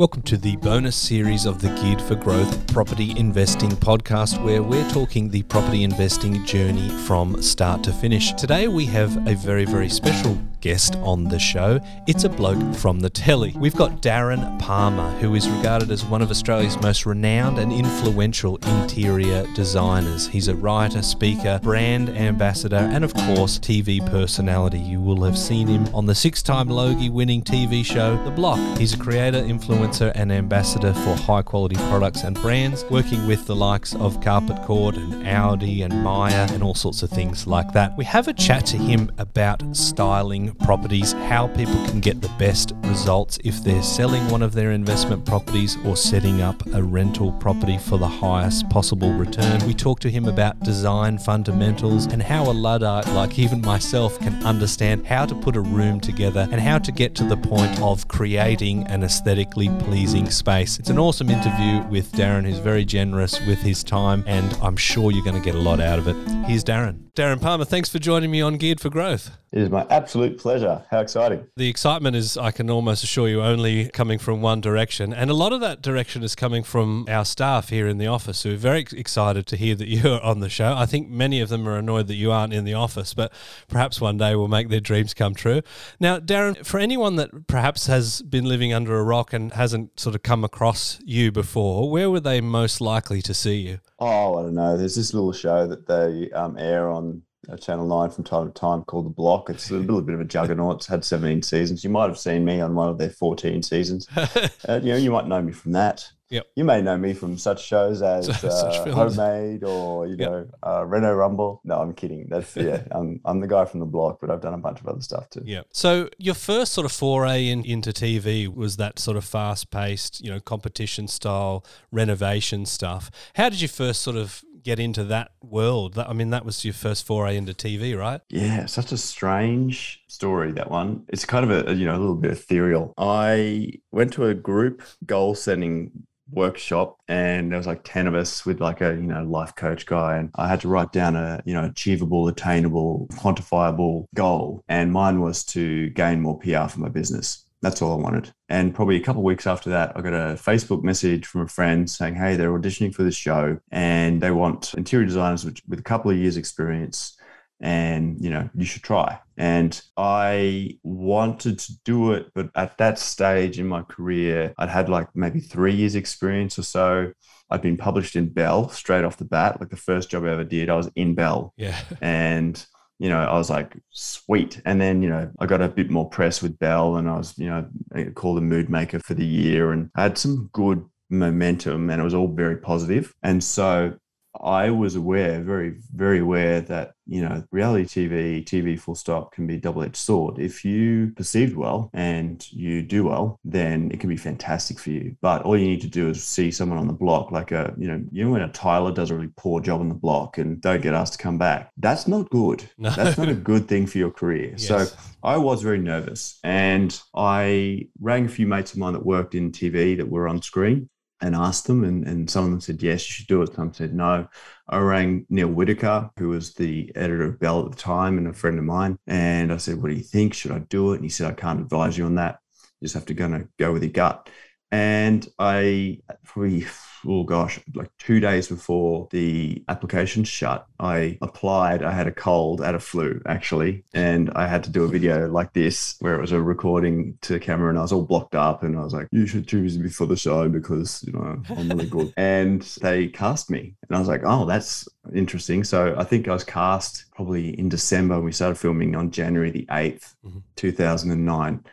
Welcome to the bonus series of the Geared for Growth Property Investing podcast, where we're talking the property investing journey from start to finish. Today, we have a very, very special guest on the show. It's a bloke from the telly. We've got Darren Palmer, who is regarded as one of Australia's most renowned and influential interior designers. He's a writer, speaker, brand ambassador, and of course, TV personality. You will have seen him on the six time Logie winning TV show, The Block. He's a creator, influencer, and ambassador for high quality products and brands, working with the likes of Carpet Court and Audi and Myer and all sorts of things like that. We have a chat to him about styling properties, how people can get the best results if they're selling one of their investment properties or setting up a rental property for the highest possible return. We talk to him about design fundamentals and how a Luddite like even myself can understand how to put a room together and how to get to the point of creating an aesthetically pleasing space. It's an awesome interview with Darren, who's very generous with his time, and I'm sure you're going to get a lot out of it. Here's Darren. Darren Palmer, thanks for joining me on Geared for Growth. It is my absolute pleasure. How exciting. The excitement is, I can almost assure you, only coming from one direction. And a lot of that direction is coming from our staff here in the office who are very excited to hear that you're on the show. I think many of them are annoyed that you aren't in the office, but perhaps one day we'll make their dreams come true. Now, Darren, for anyone that perhaps has been living under a rock and hasn't sort of come across you before, where were they most likely to see you? Oh, I don't know. There's this little show that they um, air on Channel 9 from time to time called The Block. It's a little bit of a juggernaut. It's had 17 seasons. You might have seen me on one of their 14 seasons. uh, you know, you might know me from that. Yep. You may know me from such shows as uh, Homemade or, you yep. know, uh, Reno Rumble. No, I'm kidding. That's, yeah, I'm, I'm the guy from The Block, but I've done a bunch of other stuff too. Yeah. So your first sort of foray in, into TV was that sort of fast paced, you know, competition style renovation stuff. How did you first sort of get into that world? I mean, that was your first foray into TV, right? Yeah, such a strange story that one. It's kind of a you know a little bit ethereal. I went to a group goal setting workshop and there was like 10 of us with like a you know life coach guy and i had to write down a you know achievable attainable quantifiable goal and mine was to gain more pr for my business that's all I wanted. And probably a couple of weeks after that, I got a Facebook message from a friend saying, Hey, they're auditioning for this show and they want interior designers with, with a couple of years experience and you know you should try. And i wanted to do it but at that stage in my career i'd had like maybe three years experience or so. I'd been published in Belle straight off the bat like the first job i ever did i was in Belle. Yeah. And you know, I was like, sweet. And then, you know, I got a bit more press with Belle and I was, you know, called a mood maker for the year and I had some good momentum and it was all very positive. And so I was aware, very, very aware that, you know, reality TV, TV full stop can be double edged sword. If you perceived well and you do well, then it can be fantastic for you. But all you need to do is see someone on the block, like a, you know, you know, when a tiler does a really poor job on the block and don't get asked to come back, that's not good. No. That's not a good thing for your career. Yes. So I was very nervous and I rang a few mates of mine that worked in TV that were on screen and asked them, and, and some of them said, yes, you should do it. Some said, no. I rang Neale Whitaker, who was the editor of Belle at the time and a friend of mine. And I said, what do you think? Should I do it? And he said, I can't advise you on that. You just have to go, go with your gut. And I probably oh gosh, like two days before the application shut, I applied. I had a cold, had a flu actually, and I had to do a video like this where it was a recording to the camera and I was all blocked up and I was like, you should choose me for the show because, you know, I'm really good. and they cast me and I was like, oh, that's interesting. So I think I was cast probably in December. We started filming on January the 8th, mm-hmm. 2009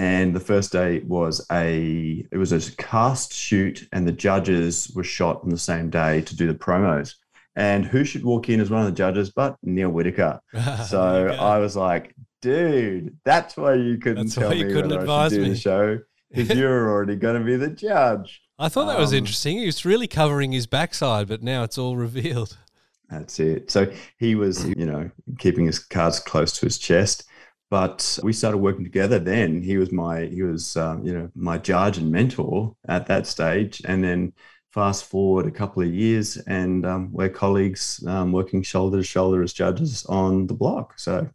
and the first day was a it was a cast shoot and the judges were shot on the same day to do the promos. And who should walk in as one of the judges but Neale Whitaker. So i was like dude that's why you couldn't that's tell me couldn't advise do me. the show if you're already going to be the judge. I thought that was um, interesting. He was really covering his backside but now it's all revealed. That's it. So he was you know keeping his cards close to his chest but we started working together then he was my he was um, you know my judge and mentor at that stage and then fast forward a couple of years and um, we're colleagues um, working shoulder to shoulder as judges on the block so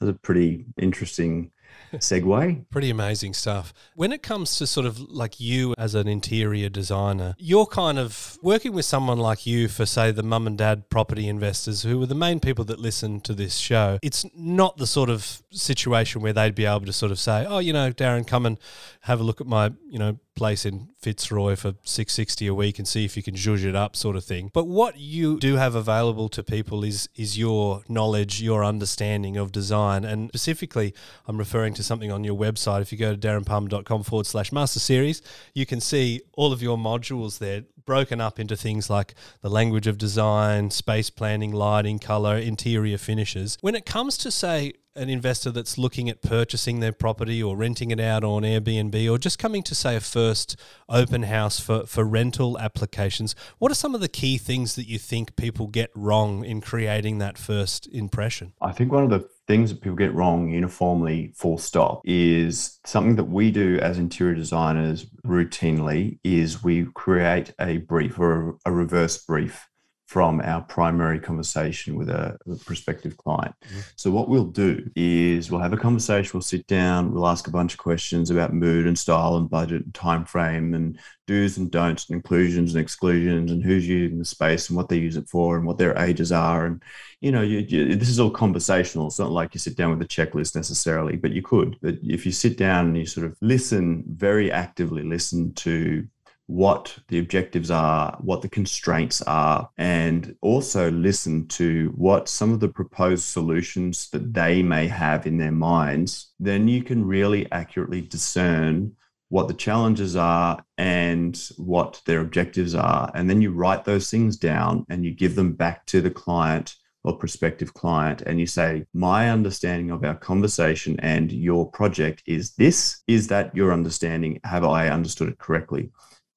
that's a pretty interesting segue. Pretty amazing stuff. When it comes to sort of like you as an interior designer, you're kind of working with someone like you for, say, the mum and dad property investors who are the main people that listen to this show. It's not the sort of situation where they'd be able to sort of say, oh, you know, Darren, come and have a look at my, you know, place in Fitzroy for 660 a week and see if you can zhuzh it up sort of thing. But what you do have available to people is is your knowledge, your understanding of design. And specifically, I'm referring to something on your website. If you go to darrenpalmer.com forward slash master series, you can see all of your modules there broken up into things like the language of design, space planning, lighting, color, interior finishes. When it comes to, say, an investor that's looking at purchasing their property or renting it out on Airbnb or just coming to, say, a first open house for, for rental applications, what are some of the key things that you think people get wrong in creating that first impression? I think one of the things that people get wrong uniformly, full stop, is something that we do as interior designers routinely is we create a brief or a reverse brief from our primary conversation with a, a prospective client. Mm-hmm. So what we'll do is we'll have a conversation, we'll sit down, we'll ask a bunch of questions about mood and style and budget and time frame and do's and don'ts and inclusions and exclusions and who's using the space and what they use it for and what their ages are and you know you, you, this is all conversational it's not like you sit down with a checklist necessarily but you could but if you sit down and you sort of listen very actively listen to what the objectives are, what the constraints are, and also listen to what some of the proposed solutions that they may have in their minds, then you can really accurately discern what the challenges are and what their objectives are. And then you write those things down and you give them back to the client or prospective client and you say, My understanding of our conversation and your project is this. Is that your understanding? Have I understood it correctly?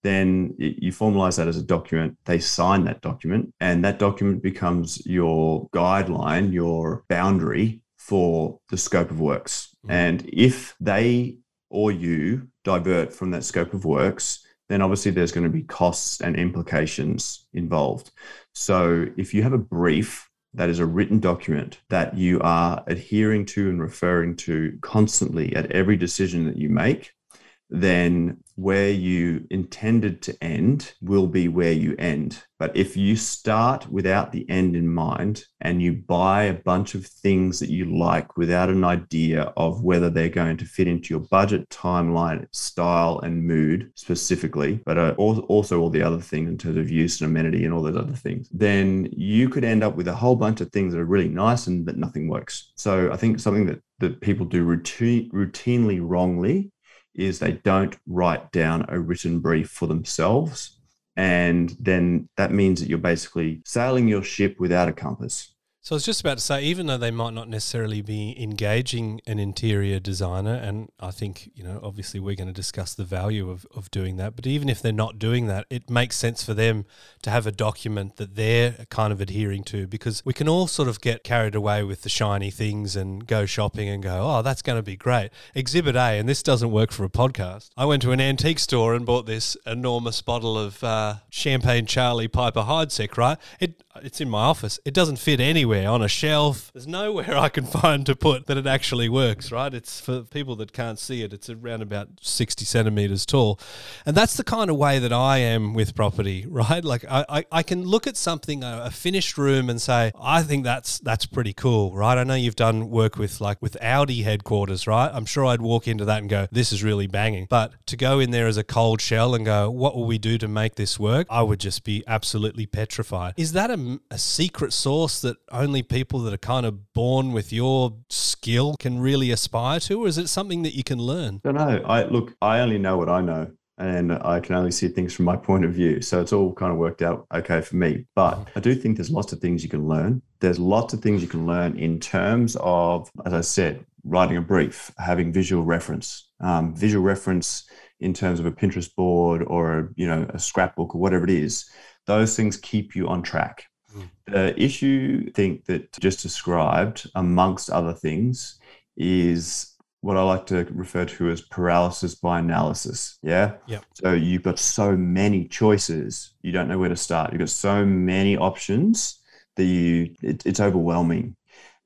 Then you formalize that as a document. They sign that document, and that document becomes your guideline, your boundary for the scope of works. Mm-hmm. And if they or you divert from that scope of works, then obviously there's going to be costs and implications involved. So if you have a brief that is a written document that you are adhering to and referring to constantly at every decision that you make, then where you intended to end will be where you end. But if you start without the end in mind and you buy a bunch of things that you like without an idea of whether they're going to fit into your budget, timeline, style, and mood specifically, but uh, also all the other things in terms of use and amenity and all those other things, then you could end up with a whole bunch of things that are really nice and that nothing works. So I think something that that people do routine, routinely wrongly is they don't write down a written brief for themselves. And then that means that you're basically sailing your ship without a compass. So I was just about to say, even though they might not necessarily be engaging an interior designer, and I think, you know, obviously we're going to discuss the value of, of doing that, but even if they're not doing that, it makes sense for them to have a document that they're kind of adhering to because we can all sort of get carried away with the shiny things and go shopping and go, oh, that's going to be great. Exhibit A, and this doesn't work for a podcast. I went to an antique store and bought this enormous bottle of uh, Champagne Charlie Piper Heidsieck, right? It, it's in my office. It doesn't fit anywhere on a shelf. There's nowhere I can find to put that it actually works, right? It's for people that can't see it. It's around about 60 centimeters tall. And that's the kind of way that I am with property, right? Like I, I, I can look at something, a, finished room and say, I think that's, that's pretty cool, right? I know you've done work with like with Audi headquarters, right? I'm sure I'd walk into that and go, this is really banging. But to go in there as a cold shell and go, what will we do to make this work? I would just be absolutely petrified. Is that a a secret source that only people that are kind of born with your skill can really aspire to, or is it something that you can learn? I don't know. I look, I only know what I know and I can only see things from my point of view. So it's all kind of worked out okay for me. But I do think there's lots of things you can learn. There's lots of things you can learn in terms of, as I said, writing a brief, having visual reference, um, visual reference in terms of a Pinterest board or you know a scrapbook or whatever it is. Those things keep you on track. The issue I think that just described, amongst other things, is what I like to refer to as paralysis by analysis. Yeah. Yeah. So you've got so many choices, you don't know where to start. You've got so many options that you it, it's overwhelming.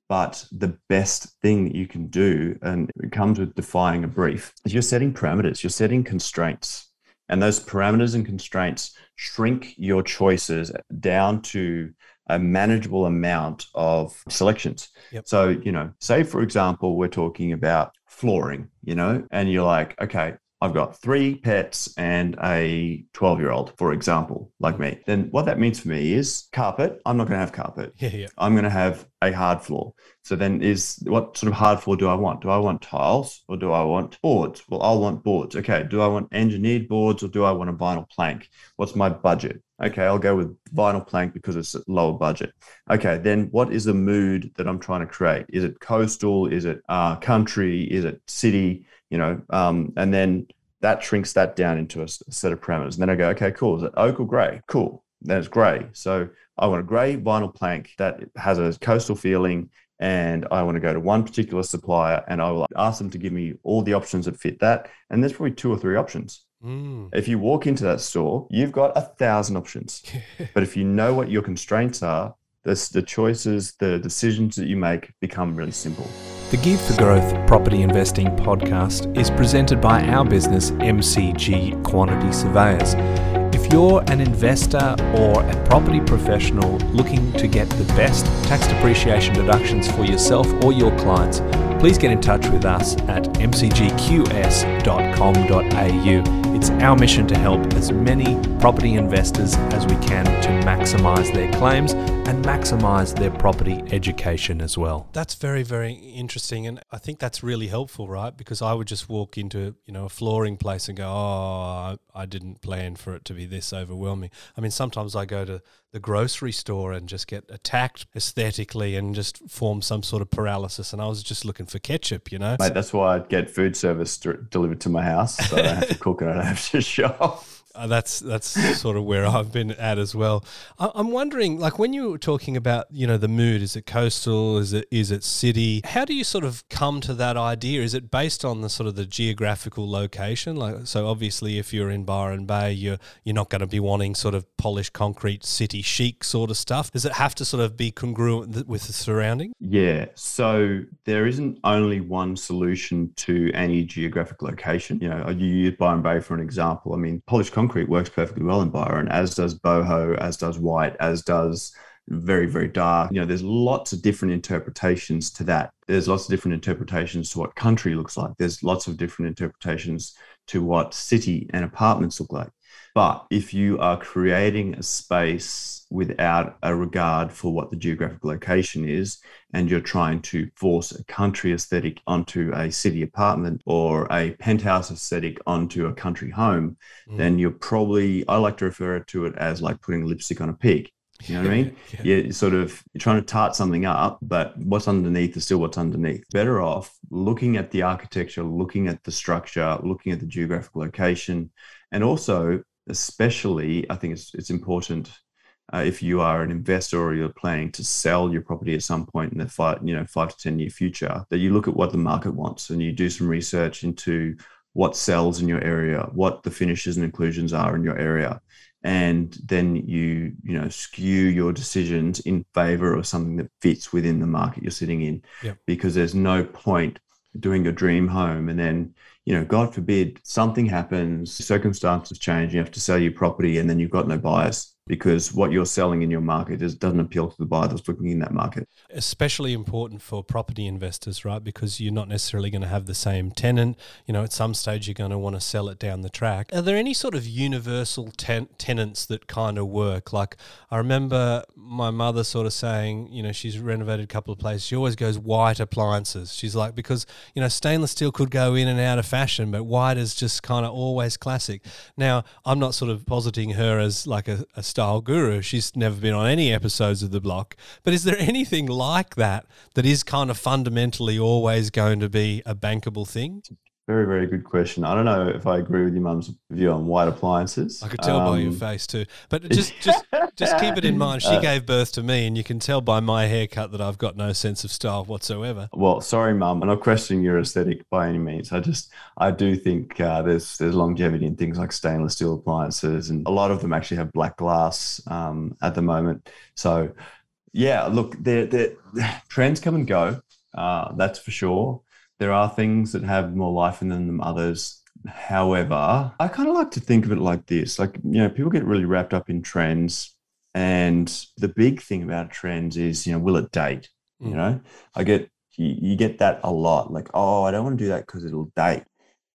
But the best thing that you can do, and it comes with defining a brief, is you're setting parameters, you're setting constraints. And those parameters and constraints shrink your choices down to a manageable amount of selections. Yep. So, you know, say for example, we're talking about flooring, you know, and you're like, okay, I've got three pets and a 12 year old, for example, like me, then what that means for me is carpet. I'm not going to have carpet. Yeah, yeah. I'm going to have a hard floor. So then is what sort of hard floor do I want? Do I want tiles or do I want boards? Well, I'll want boards. Okay. Do I want engineered boards or do I want a vinyl plank? What's my budget? Okay. I'll go with vinyl plank because it's a lower budget. Okay. Then what is the mood that I'm trying to create? Is it coastal? Is it uh, country? Is it city? You know, um, and then that shrinks that down into a set of parameters. And then I go, okay, cool. Is it oak or gray? Cool. Then it's gray. So I want a gray vinyl plank that has a coastal feeling. And I want to go to one particular supplier and I will ask them to give me all the options that fit that. And there's probably two or three options. Mm. If you walk into that store, you've got a thousand options. but if you know what your constraints are, the, the choices, the decisions that you make become really simple. The Geared for Growth Property Investing podcast is presented by our business, MCG Quantity Surveyors. If you're an investor or a property professional looking to get the best tax depreciation deductions for yourself or your clients, please get in touch with us at mcgqs.com.au. It's our mission to help as many property investors as we can to maximize their claims and maximize their property education as well. That's very, very interesting. And I think that's really helpful, right? Because I would just walk into, you know, a flooring place and go, oh, I didn't plan for it to be this overwhelming. I mean, sometimes I go to the grocery store and just get attacked aesthetically and just form some sort of paralysis. And I was just looking for ketchup, you know? Mate, that's why I'd get food service delivered to my house. So I don't have to cook and I don't have to shop. Uh, that's that's sort of where I've been at as well. I, am wondering, like when you were talking about, you know, the mood, is it coastal? Is it is it city? How do you sort of come to that idea? Is it based on the sort of the geographical location? Like, so obviously, if you're in Byron Bay, you're you're not going to be wanting sort of polished concrete, city chic sort of stuff. Does it have to sort of be congruent with the surrounding? Yeah. So there isn't only one solution to any geographic location. You know, you use Byron Bay for an example. I mean, polished concrete concrete works perfectly well in Byron, as does boho, as does white, as does very, very dark. You know, there's lots of different interpretations to that. There's lots of different interpretations to what country looks like. There's lots of different interpretations to what city and apartments look like. But if you are creating a space without a regard for what the geographic location is, and you're trying to force a country aesthetic onto a city apartment or a penthouse aesthetic onto a country home, mm. then you're probably, I like to refer to it as like putting lipstick on a pig. You know what I mean? yeah. You're sort of you're trying to tart something up, but what's underneath is still what's underneath. Better off looking at the architecture, looking at the structure, looking at the geographic location, and also, especially, I think it's it's important uh, if you are an investor or you're planning to sell your property at some point in the five, you know, five to ten year future, that you look at what the market wants and you do some research into what sells in your area, what the finishes and inclusions are in your area, and then you you know skew your decisions in favor of something that fits within the market you're sitting in, yep. because there's no point doing a dream home and then you know god forbid something happens circumstances change you have to sell your property and then you've got no buyers because what you're selling in your market is, doesn't appeal to the buyer that's looking in that market. Especially important for property investors, right? Because you're not necessarily going to have the same tenant. You know, at some stage you're going to want to sell it down the track. Are there any sort of universal ten- tenants that kind of work? Like I remember my mother sort of saying, you know, she's renovated a couple of places. She always goes white appliances. She's like because you know stainless steel could go in and out of fashion, but white is just kind of always classic. Now I'm not sort of positing her as like a, a guru. She's never been on any episodes of The Block. But is there anything like that that is kind of fundamentally always going to be a bankable thing? Very, very good question. I don't know if I agree with your mum's view on white appliances. I could tell um, by your um, face too. But just, just, just keep it in mind. She uh, gave birth to me, and you can tell by my haircut that I've got no sense of style whatsoever. Well, sorry, mum. I'm not questioning your aesthetic by any means. I just, I do think uh, there's there's longevity in things like stainless steel appliances, and a lot of them actually have black glass um, at the moment. So Yeah, look, the the trends come and go. Uh, that's for sure. There are things that have more life in them than others. However, I kind of like to think of it like this: like you know, people get really wrapped up in trends, and the big thing about trends is you know, will it date? Mm. You know, I get you, you get that a lot. Like, oh, I don't want to do that because it'll date.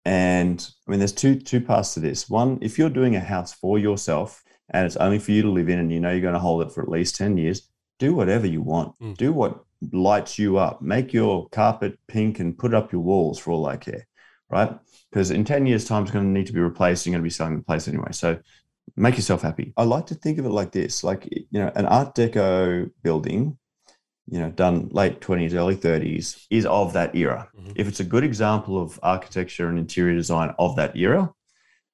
And I mean, there's two two parts to this. One, if you're doing a house for yourself and it's only for you to live in, and you know you're going to hold it for at least ten years, do whatever you want. Mm. Do what lights you up. Make your carpet pink and put up your walls for all I care, right? Because in 10 years' time, it's going to need to be replaced. You're going to be selling the place anyway. So make yourself happy. I like to think of it like this like, you know, an Art Deco building, you know, done late 20s, early 30s, is of that era. Mm-hmm. If it's a good example of architecture and interior design of that era,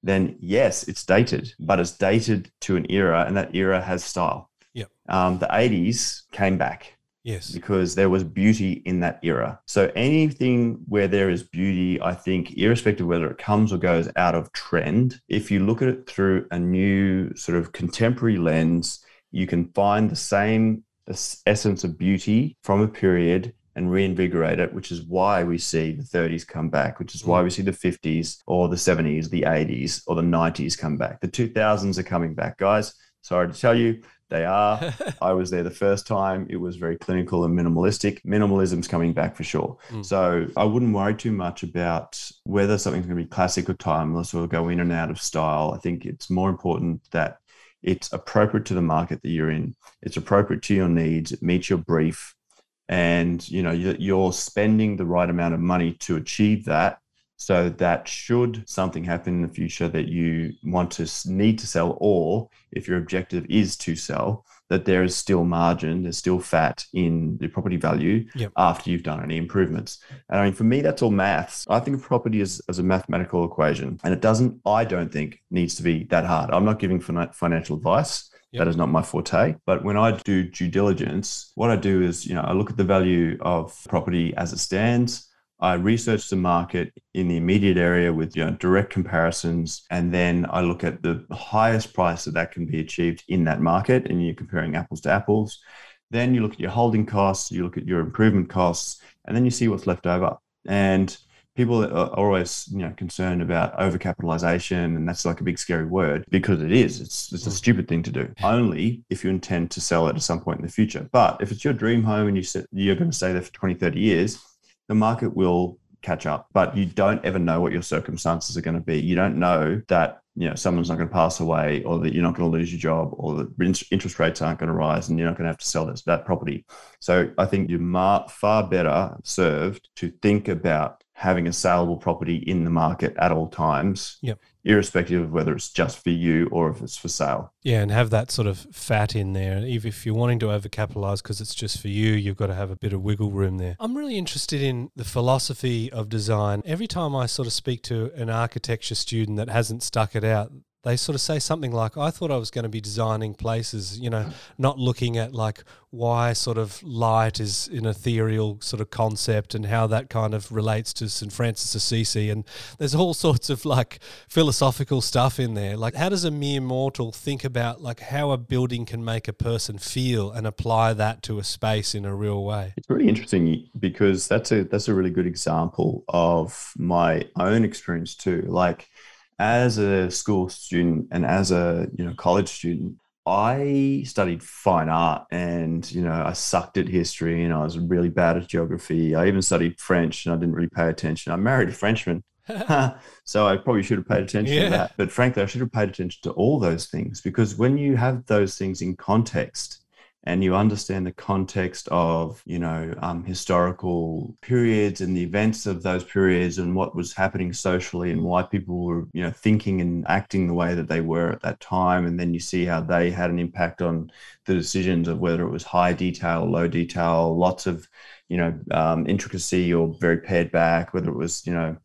then yes, it's dated, but it's dated to an era and that era has style. Yep. Um, the 80s came back Yes. Because there was beauty in that era. So anything where there is beauty, I think, irrespective of whether it comes or goes out of trend, if you look at it through a new sort of contemporary lens, you can find the same essence of beauty from a period and reinvigorate it, which is why we see the 30s come back, which is why we see the 50s or the 70s, the 80s or the 90s come back. The 2000s are coming back, guys. Sorry to tell you, they are. I was there the first time. It was very clinical and minimalistic. Minimalism's coming back for sure. Mm. So I wouldn't worry too much about whether something's going to be classic or timeless or go in and out of style. I think it's more important that it's appropriate to the market that you're in. It's appropriate to your needs. It meets your brief, and you know you're spending the right amount of money to achieve that so that should something happen in the future that you want to need to sell, or if your objective is to sell, that there is still margin, there's still fat in the property value yep. after you've done any improvements. And I mean, for me, that's all maths. I think of property as, as a mathematical equation, and it doesn't, I don't think, needs to be that hard. I'm not giving financial advice. Yep. That is not my forte. But when I do due diligence, what I do is, you know, I look at the value of property as it stands. I research the market in the immediate area with you know, direct comparisons, and then I look at the highest price that that can be achieved in that market, and you're comparing apples to apples. Then you look at your holding costs, you look at your improvement costs, and then you see what's left over. And people are always you know concerned about overcapitalization, and that's like a big scary word because it is. It's it's a stupid thing to do. Only if you intend to sell it at some point in the future. But if it's your dream home and you you're going to stay there for 20, 30 years the market will catch up, but you don't ever know what your circumstances are going to be. You don't know that you know someone's not going to pass away, or that you're not going to lose your job, or that interest rates aren't going to rise, and you're not going to have to sell this, that property. So I think you're far better served to think about having a saleable property in the market at all times yep irrespective of whether it's just for you or if it's for sale. Yeah, and have that sort of fat in there. If, if you're wanting to overcapitalize because it's just for you, you've got to have a bit of wiggle room there. I'm really interested in the philosophy of design. Every time I sort of speak to an architecture student that hasn't stuck it out, they sort of say something like, I thought I was going to be designing places, you know, mm. not looking at like why sort of light is an ethereal sort of concept and how that kind of relates to St. Francis Assisi. And there's all sorts of like philosophical stuff in there. Like, how does a mere mortal think about like how a building can make a person feel and apply that to a space in a real way? It's really interesting because that's a that's a really good example of my own experience too. Like as a school student and as a you know college student i studied fine art and you know i sucked at history and i was really bad at geography. I even studied french and i didn't really pay attention. I married a frenchman. So i probably should have paid attention yeah. to that. But frankly i should have paid attention to all those things because when you have those things in context and you understand the context of you know um, historical periods and the events of those periods and what was happening socially and why people were you know thinking and acting the way that they were at that time. And then you see how they had an impact on the decisions of whether it was high detail low detail lots of you know um, intricacy or very pared back whether it was you know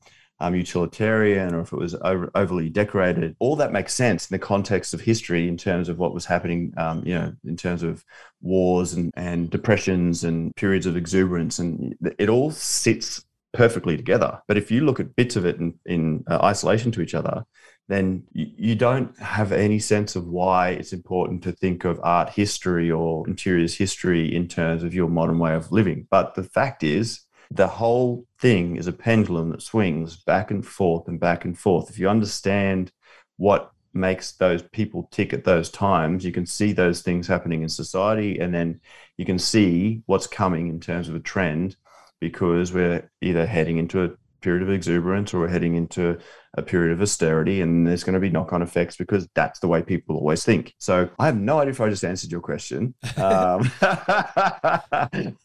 um, utilitarian or if it was over, overly decorated. All that makes sense in the context of history in terms of what was happening, um, you know, in terms of wars and, and depressions and periods of exuberance. And it all sits perfectly together. But if you look at bits of it in, in uh, isolation to each other, then you don't have any sense of why it's important to think of art history or interiors history in terms of your modern way of living. But the fact is, the whole thing is a pendulum that swings back and forth and back and forth. If you understand what makes those people tick at those times, you can see those things happening in society, and then you can see what's coming in terms of a trend because we're either heading into a period of exuberance or we're heading into a period of austerity and there's going to be knock-on effects because that's the way people always think. So i have no idea if i just answered your question. Um,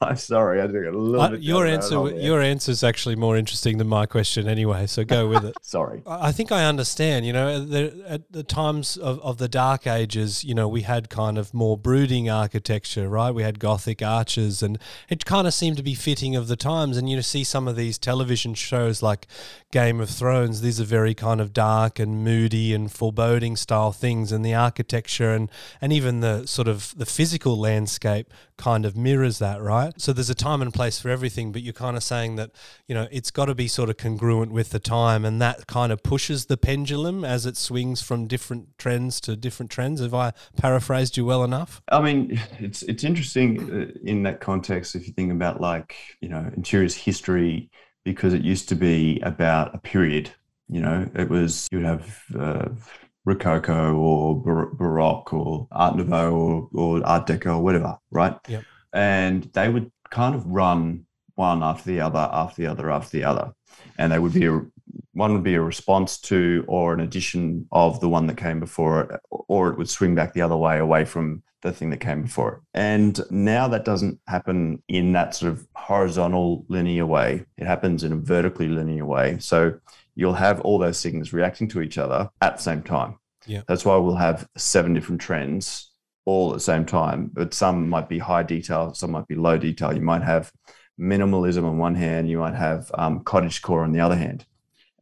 i'm sorry i took a little uh, bit your answer your answer is actually more interesting than my question anyway so go with it. Sorry. I think i understand you know at the times of, of the dark ages you know we had kind of more brooding architecture right? We had gothic arches and it kind of seemed to be fitting of the times. And you see some of these television shows like game of thrones these are very very kind of dark and moody and foreboding style things and the architecture and and even the sort of the physical landscape kind of mirrors that right? So there's a time and place for everything but you're kind of saying that you know it's got to be sort of congruent with the time and that kind of pushes the pendulum as it swings from different trends to different trends. Have i paraphrased you well enough? I mean it's it's interesting uh, in that context if you think about like you know interiors history because it used to be about a period you know, it was you would have uh, Rococo or Baroque or Art Nouveau or, or Art Deco or whatever, right? Yep. And they would kind of run one after the other, after the other, after the other, and they would be a, one would be a response to or an addition of the one that came before it, or it would swing back the other way away from the thing that came before it. And now that doesn't happen in that sort of horizontal linear way. It happens in a vertically linear way. So you'll have all those things reacting to each other at the same time. Yeah. That's why we'll have seven different trends all at the same time, but some might be high detail, some might be low detail. You might have minimalism on one hand, you might have um, cottage core on the other hand.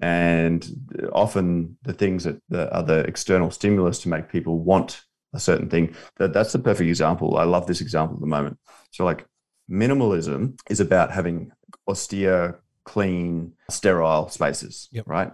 And often the things that, that are the external stimulus to make people want a certain thing, that, that's the perfect example. I love this example at the moment. So, like, minimalism is about having austere clean, sterile spaces, yep. right?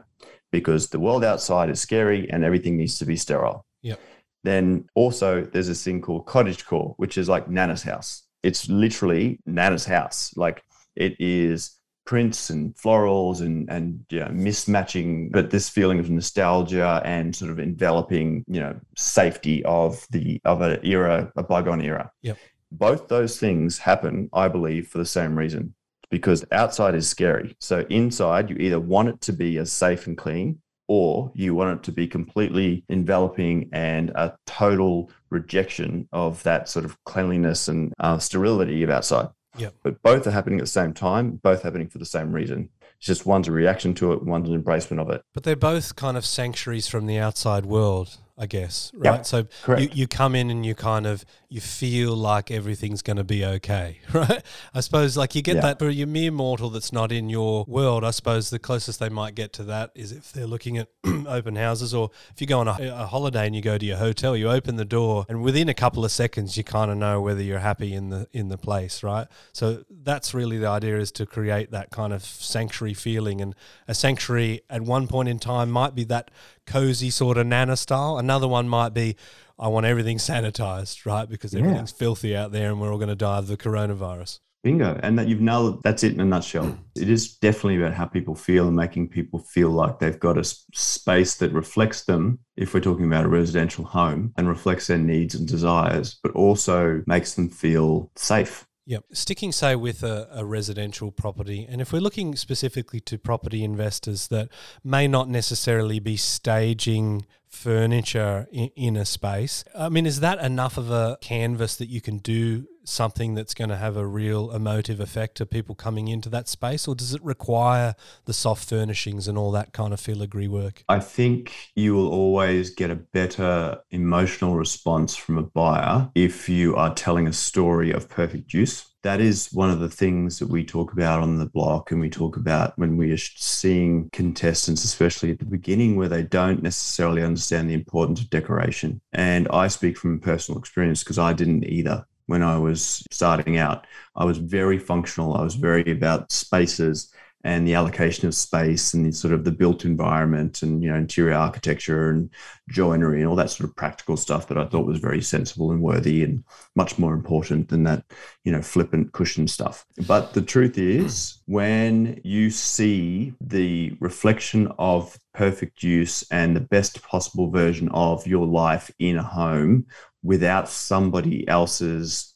Because the world outside is scary and everything needs to be sterile. Yep. Then also there's this thing called cottage core, which is like Nana's house. It's literally Nana's house. Like it is prints and florals and and yeah, mismatching, but this feeling of nostalgia and sort of enveloping, you know, safety of the of an era, a bygone era. Yep. Both those things happen, I believe, for the same reason because outside is scary. So inside, you either want it to be as safe and clean, or you want it to be completely enveloping and a total rejection of that sort of cleanliness and uh, sterility of outside. Yeah. But both are happening at the same time, both happening for the same reason. It's just one's a reaction to it, one's an embracement of it. But they're both kind of sanctuaries from the outside world. I guess, right? Yep, so you, you come in and you kind of you feel like everything's going to be okay, right? I suppose like you get that for your mere mortal that's not in your world. I suppose the closest they might get to that is if they're looking at open houses, or if you go on a, a, holiday and you go to your hotel, you open the door, and within a couple of seconds you kind of know whether you're happy in the in the place, right? So that's really the idea is to create that kind of sanctuary feeling, and a sanctuary at one point in time might be that cozy sort of nana style. Another one might be, I want everything sanitized, right? Because everything's yeah. filthy out there and we're all going to die of the coronavirus. Bingo. And that you've nailed that's it in a nutshell. It is definitely about how people feel and making people feel like they've got a space that reflects them, if we're talking about a residential home, and reflects their needs and desires, but also makes them feel safe Yep. Sticking, say, with a, a, residential property, and if we're looking specifically to property investors that may not necessarily be staging furniture in, in a space, I mean, is that enough of a canvas that you can do something that's going to have a real emotive effect to people coming into that space, or does it require the soft furnishings and all that kind of filigree work? I think you will always get a better emotional response from a buyer if you are telling a story of perfect use. That is one of the things that we talk about on the block, and we talk about when we are seeing contestants, especially at the beginning, where they don't necessarily understand the importance of decoration. And I speak from personal experience because I didn't either when I was starting out. I was very functional. I was very about spaces and the allocation of space and the sort of the built environment and you know interior architecture and joinery and all that sort of practical stuff that I thought was very sensible and worthy and much more important than that you know flippant cushion stuff. But the truth is, when you see the reflection of perfect use and the best possible version of your life in a home without somebody else's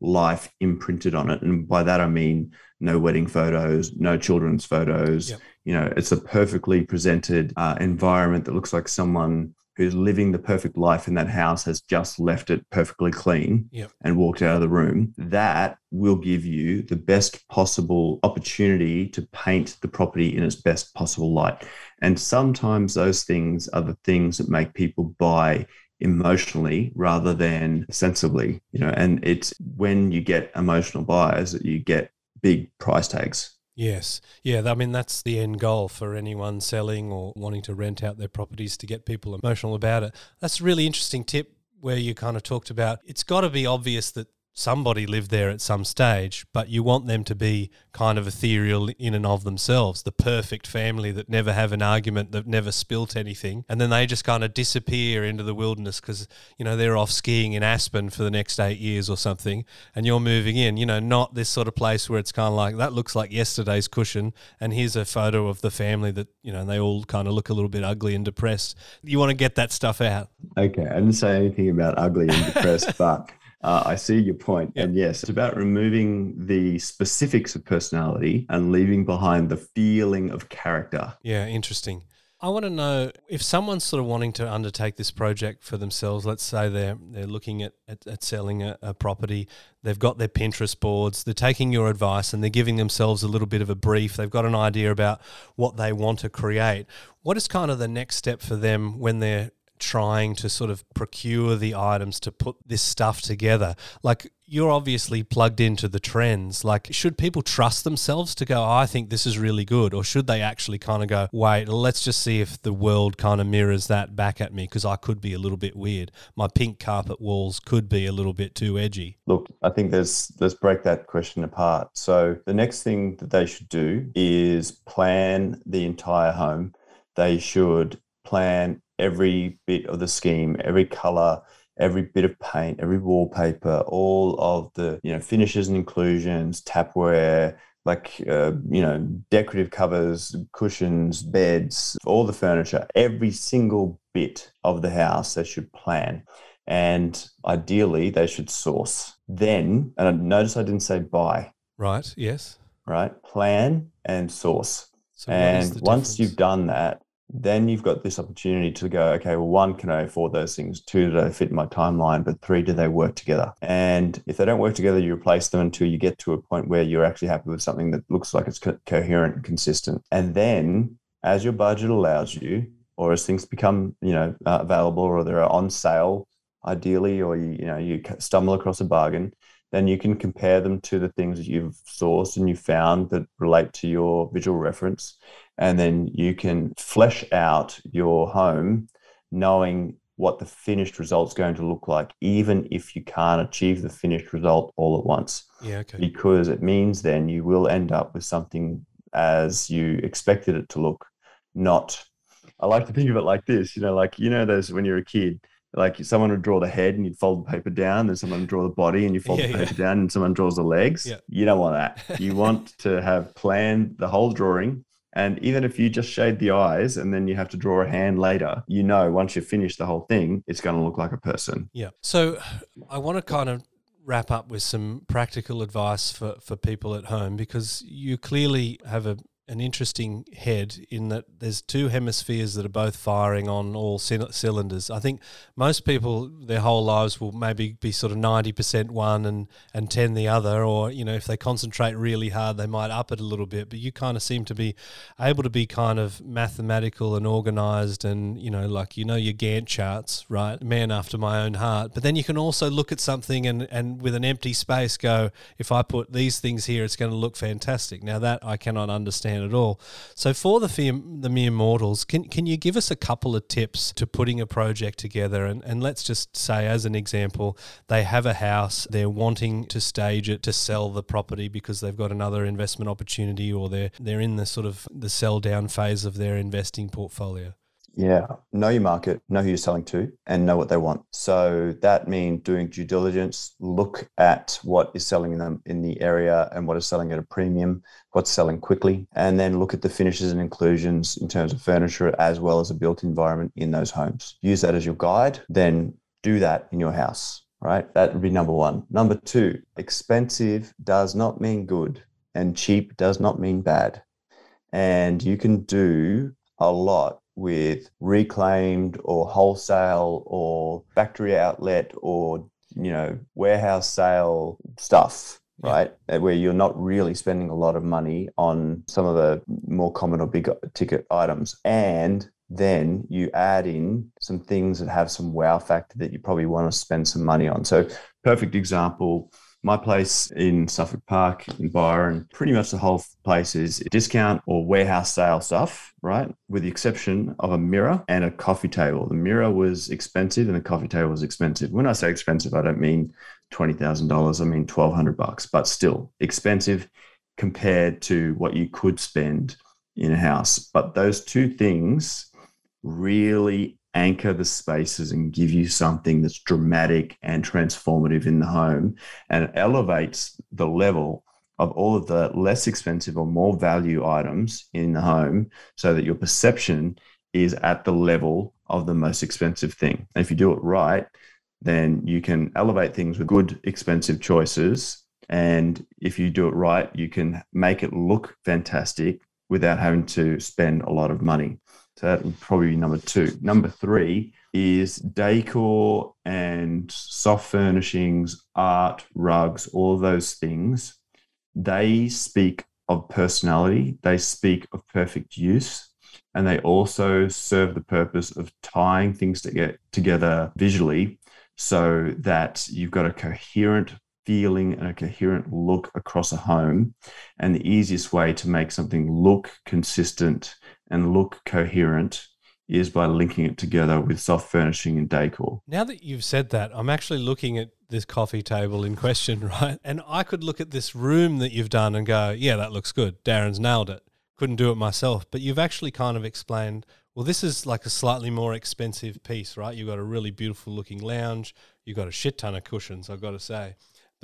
life imprinted on it. And by that, I mean no wedding photos, no children's photos. Yep. You know, it's a perfectly presented uh, environment that looks like someone who's living the perfect life in that house has just left it perfectly clean yep. and walked out of the room. That will give you the best possible opportunity to paint the property in its best possible light. And sometimes those things are the things that make people buy emotionally rather than sensibly, you know, and it's when you get emotional buyers that you get big price tags. Yes. Yeah. I mean, that's the end goal for anyone selling or wanting to rent out their properties to get people emotional about it. That's a really interesting tip where you kind of talked about it's got to be obvious that somebody lived there at some stage, but you want them to be kind of ethereal in and of themselves, the perfect family that never have an argument, that never spilt anything, and then they just kind of disappear into the wilderness because you know they're off skiing in Aspen for the next eight years or something, and you're moving in. You know, not this sort of place where it's kind of like that looks like yesterday's cushion, and here's a photo of the family that you know they all kind of look a little bit ugly and depressed. You want to get that stuff out. Okay, I didn't say anything about ugly and depressed, but uh, I see your point. Yep. And yes, it's about removing the specifics of personality and leaving behind the feeling of character. Yeah, interesting. I want to know if someone's sort of wanting to undertake this project for themselves. Let's say they're they're looking at, at, at selling a, a, property. They've got their Pinterest boards. They're taking your advice and they're giving themselves a little bit of a brief. They've got an idea about what they want to create. What is kind of the next step for them when they're trying to sort of procure the items to put this stuff together? Like, you're obviously plugged into the trends. Like, should people trust themselves to go, oh, I think this is really good? Or should they actually kind of go, wait, let's just see if the world kind of mirrors that back at me because I could be a little bit weird. My pink carpet walls could be a little bit too edgy. Look, I think there's, let's break that question apart. So, the next thing that they should do is plan the entire home. They should plan every bit of the scheme, every color, every bit of paint, every wallpaper, all of the you know finishes and inclusions, tapware, like uh, you know decorative covers, cushions, beds, all the furniture, every single bit of the house they should plan. And ideally, they should source. Then, and I notice I didn't say buy. Right. Yes. Right. Plan and source. So and once you've done that, then you've got this opportunity to go, okay, well, one, can I afford those things? Two, do they fit my timeline? But three, do they work together? And if they don't work together, you replace them until you get to a point where you're actually happy with something that looks like it's co- coherent and consistent. And then, as your budget allows you, or as things become, you know, uh, available or they're on sale, ideally, or you, you know, you stumble across a bargain, then you can compare them to the things that you've sourced and you found that relate to your visual reference and then you can flesh out your home knowing what the finished result's going to look like, even if you can't achieve the finished result all at once. Yeah, okay. Because it means then you will end up with something as you expected it to look, not. I like to think of it like this, you know, like you know, those when you're a kid, like someone would draw the head and you'd fold the paper down, then someone would draw the body and you fold yeah, the paper yeah. down, and someone draws the legs. Yeah. You don't want that. You want to have planned the whole drawing and even if you just shade the eyes and then you have to draw a hand later, you know once you finish the whole thing, it's going to look like a person. Yeah. So I want to kind of wrap up with some practical advice for, for people at home because you clearly have a an interesting head in that there's two hemispheres that are both firing on all cylinders. I think most people their whole lives will maybe be sort of 90% one and and 10 the other or you know if they concentrate really hard they might up it a little bit but you kind of seem to be able to be kind of mathematical and organized and you know like you know your Gantt charts, right? Man after my own heart. But then you can also look at something and and with an empty space go if I put these things here it's going to look fantastic. Now that I cannot understand it all. So for the the mere mortals, can can you give us a couple of tips to putting a project together? And and let's just say, as an example, they have a house, they're wanting to stage it to sell the property because they've got another investment opportunity, or they're they're in the sort of the sell down phase of their investing portfolio. Yeah, know your market, know who you're selling to, and know what they want. So that means doing due diligence, look at what is selling them in the area and what is selling at a premium, what's selling quickly, and then look at the finishes and inclusions in terms of furniture as well as a built environment in those homes. Use that as your guide, then do that in your house, right? That would be number one. Number two, expensive does not mean good, and cheap does not mean bad. And you can do a lot with reclaimed or wholesale or factory outlet or you know warehouse sale stuff right? Yeah. where you're not really spending a lot of money on some of the more common or big ticket items. And then you add in some things that have some wow factor that you probably want to spend some money on. So perfect example my place in Suffolk Park in Byron, pretty much the whole place is discount or warehouse sale stuff, right? With the exception of a mirror and a coffee table. The mirror was expensive and the coffee table was expensive. When I say expensive, I don't mean $20,000, I mean 1200 bucks, but still expensive compared to what you could spend in a house. But those two things really anchor the spaces and give you something that's dramatic and transformative in the home and elevates the level of all of the less expensive or more value items in the home so that your perception is at the level of the most expensive thing. And if you do it right, then you can elevate things with good, expensive choices. And if you do it right, you can make it look fantastic without having to spend a lot of money. So that would probably be number two. Number three is decor and soft furnishings, art, rugs, all of those things. They speak of personality, they speak of perfect use, and they also serve the purpose of tying things to get together visually so that you've got a coherent feeling and a coherent look across a home. And the easiest way to make something look consistent and look coherent is by linking it together with soft furnishing and decor. Now that you've said that, I'm actually looking at this coffee table in question, right? And I could look at this room that you've done and go, yeah, that looks good. Darren's nailed it. Couldn't do it myself. But you've actually kind of explained, well, this is like a slightly more expensive piece, right? You've got a really beautiful looking lounge. You've got a shit ton of cushions, I've got to say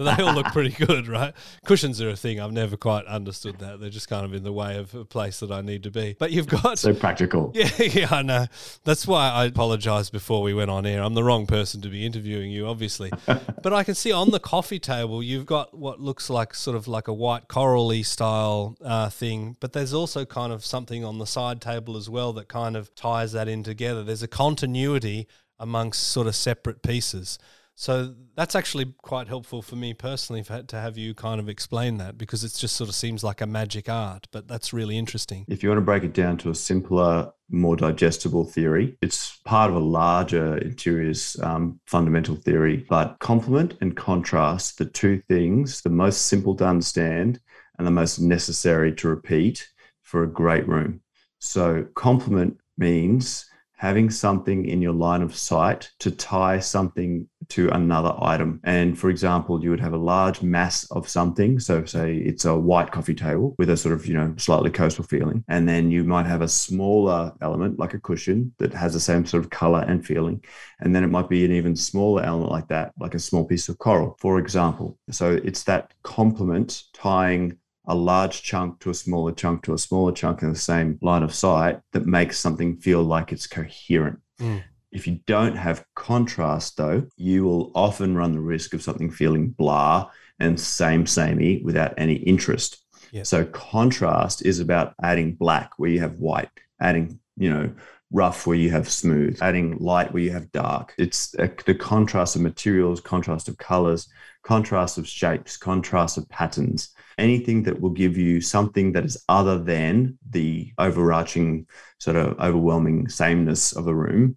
they all look pretty good, right? Cushions are a thing. I've never quite understood that. They're just kind of in the way of a place that I need to be. But you've got so practical. Yeah, yeah, I know. That's why I apologized before we went on air. I'm the wrong person to be interviewing you, obviously. but I can see on the coffee table you've got what looks like sort of like a white corally style uh, thing, but there's also kind of something on the side table as well that kind of ties that in together. There's a continuity amongst sort of separate pieces. So that's actually quite helpful for me personally to have you kind of explain that because it just sort of seems like a magic art, but that's really interesting. If you want to break it down to a simpler, more digestible theory, it's part of a larger interiors um, fundamental theory, but complement and contrast, the two things, the most simple to understand and the most necessary to repeat for a great room. So complement means having something in your line of sight to tie something to another item. And for example, you would have a large mass of something. So, say it's a white coffee table with a sort of, you know, slightly coastal feeling. And then you might have a smaller element like a cushion that has the same sort of color and feeling. And then it might be an even smaller element like that, like a small piece of coral, for example. So, it's that complement tying a large chunk to a smaller chunk to a smaller chunk in the same line of sight that makes something feel like it's coherent. Mm. If you don't have contrast, though, you will often run the risk of something feeling blah and same samey without any interest. So contrast is about adding black where you have white, adding you know rough where you have smooth, adding light where you have dark. It's a, the contrast of materials, contrast of colors, contrast of shapes, contrast of patterns anything that will give you something that is other than the overarching sort of overwhelming sameness of a room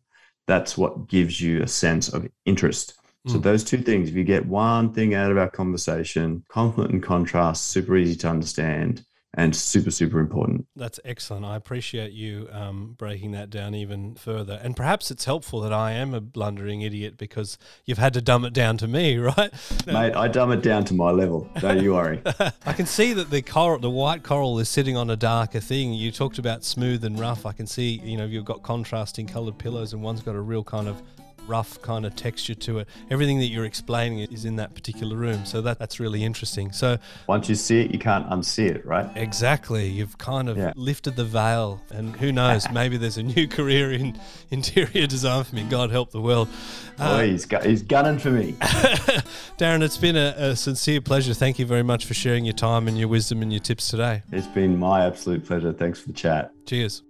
that's what gives you a sense of interest so mm. those two things if you get one thing out of our conversation conflict and contrast super easy to understand and super, super important. That's excellent. I appreciate you um, breaking that down even further. And perhaps it's helpful that I am a blundering idiot because you've had to dumb it down to me, right? Mate, I dumb it down to my level. Don't you worry. I can see that the coral, the white coral is sitting on a darker thing. You talked about smooth and rough. I can see, you know, you've got contrasting colored pillows and one's got a real kind of rough kind of texture to it. Everything that you're explaining is in that particular room. So that, that's really interesting. So once you see it, you can't unsee it, right? Exactly. You've kind of yeah. lifted the veil, and who knows, maybe there's a new career in interior design for me. God help the world. Uh, oh, he's, gu- he's gunning for me. Darren, it's been a, a sincere pleasure. Thank you very much for sharing your time and your wisdom and your tips today. It's been my absolute pleasure. Thanks for the chat. Cheers.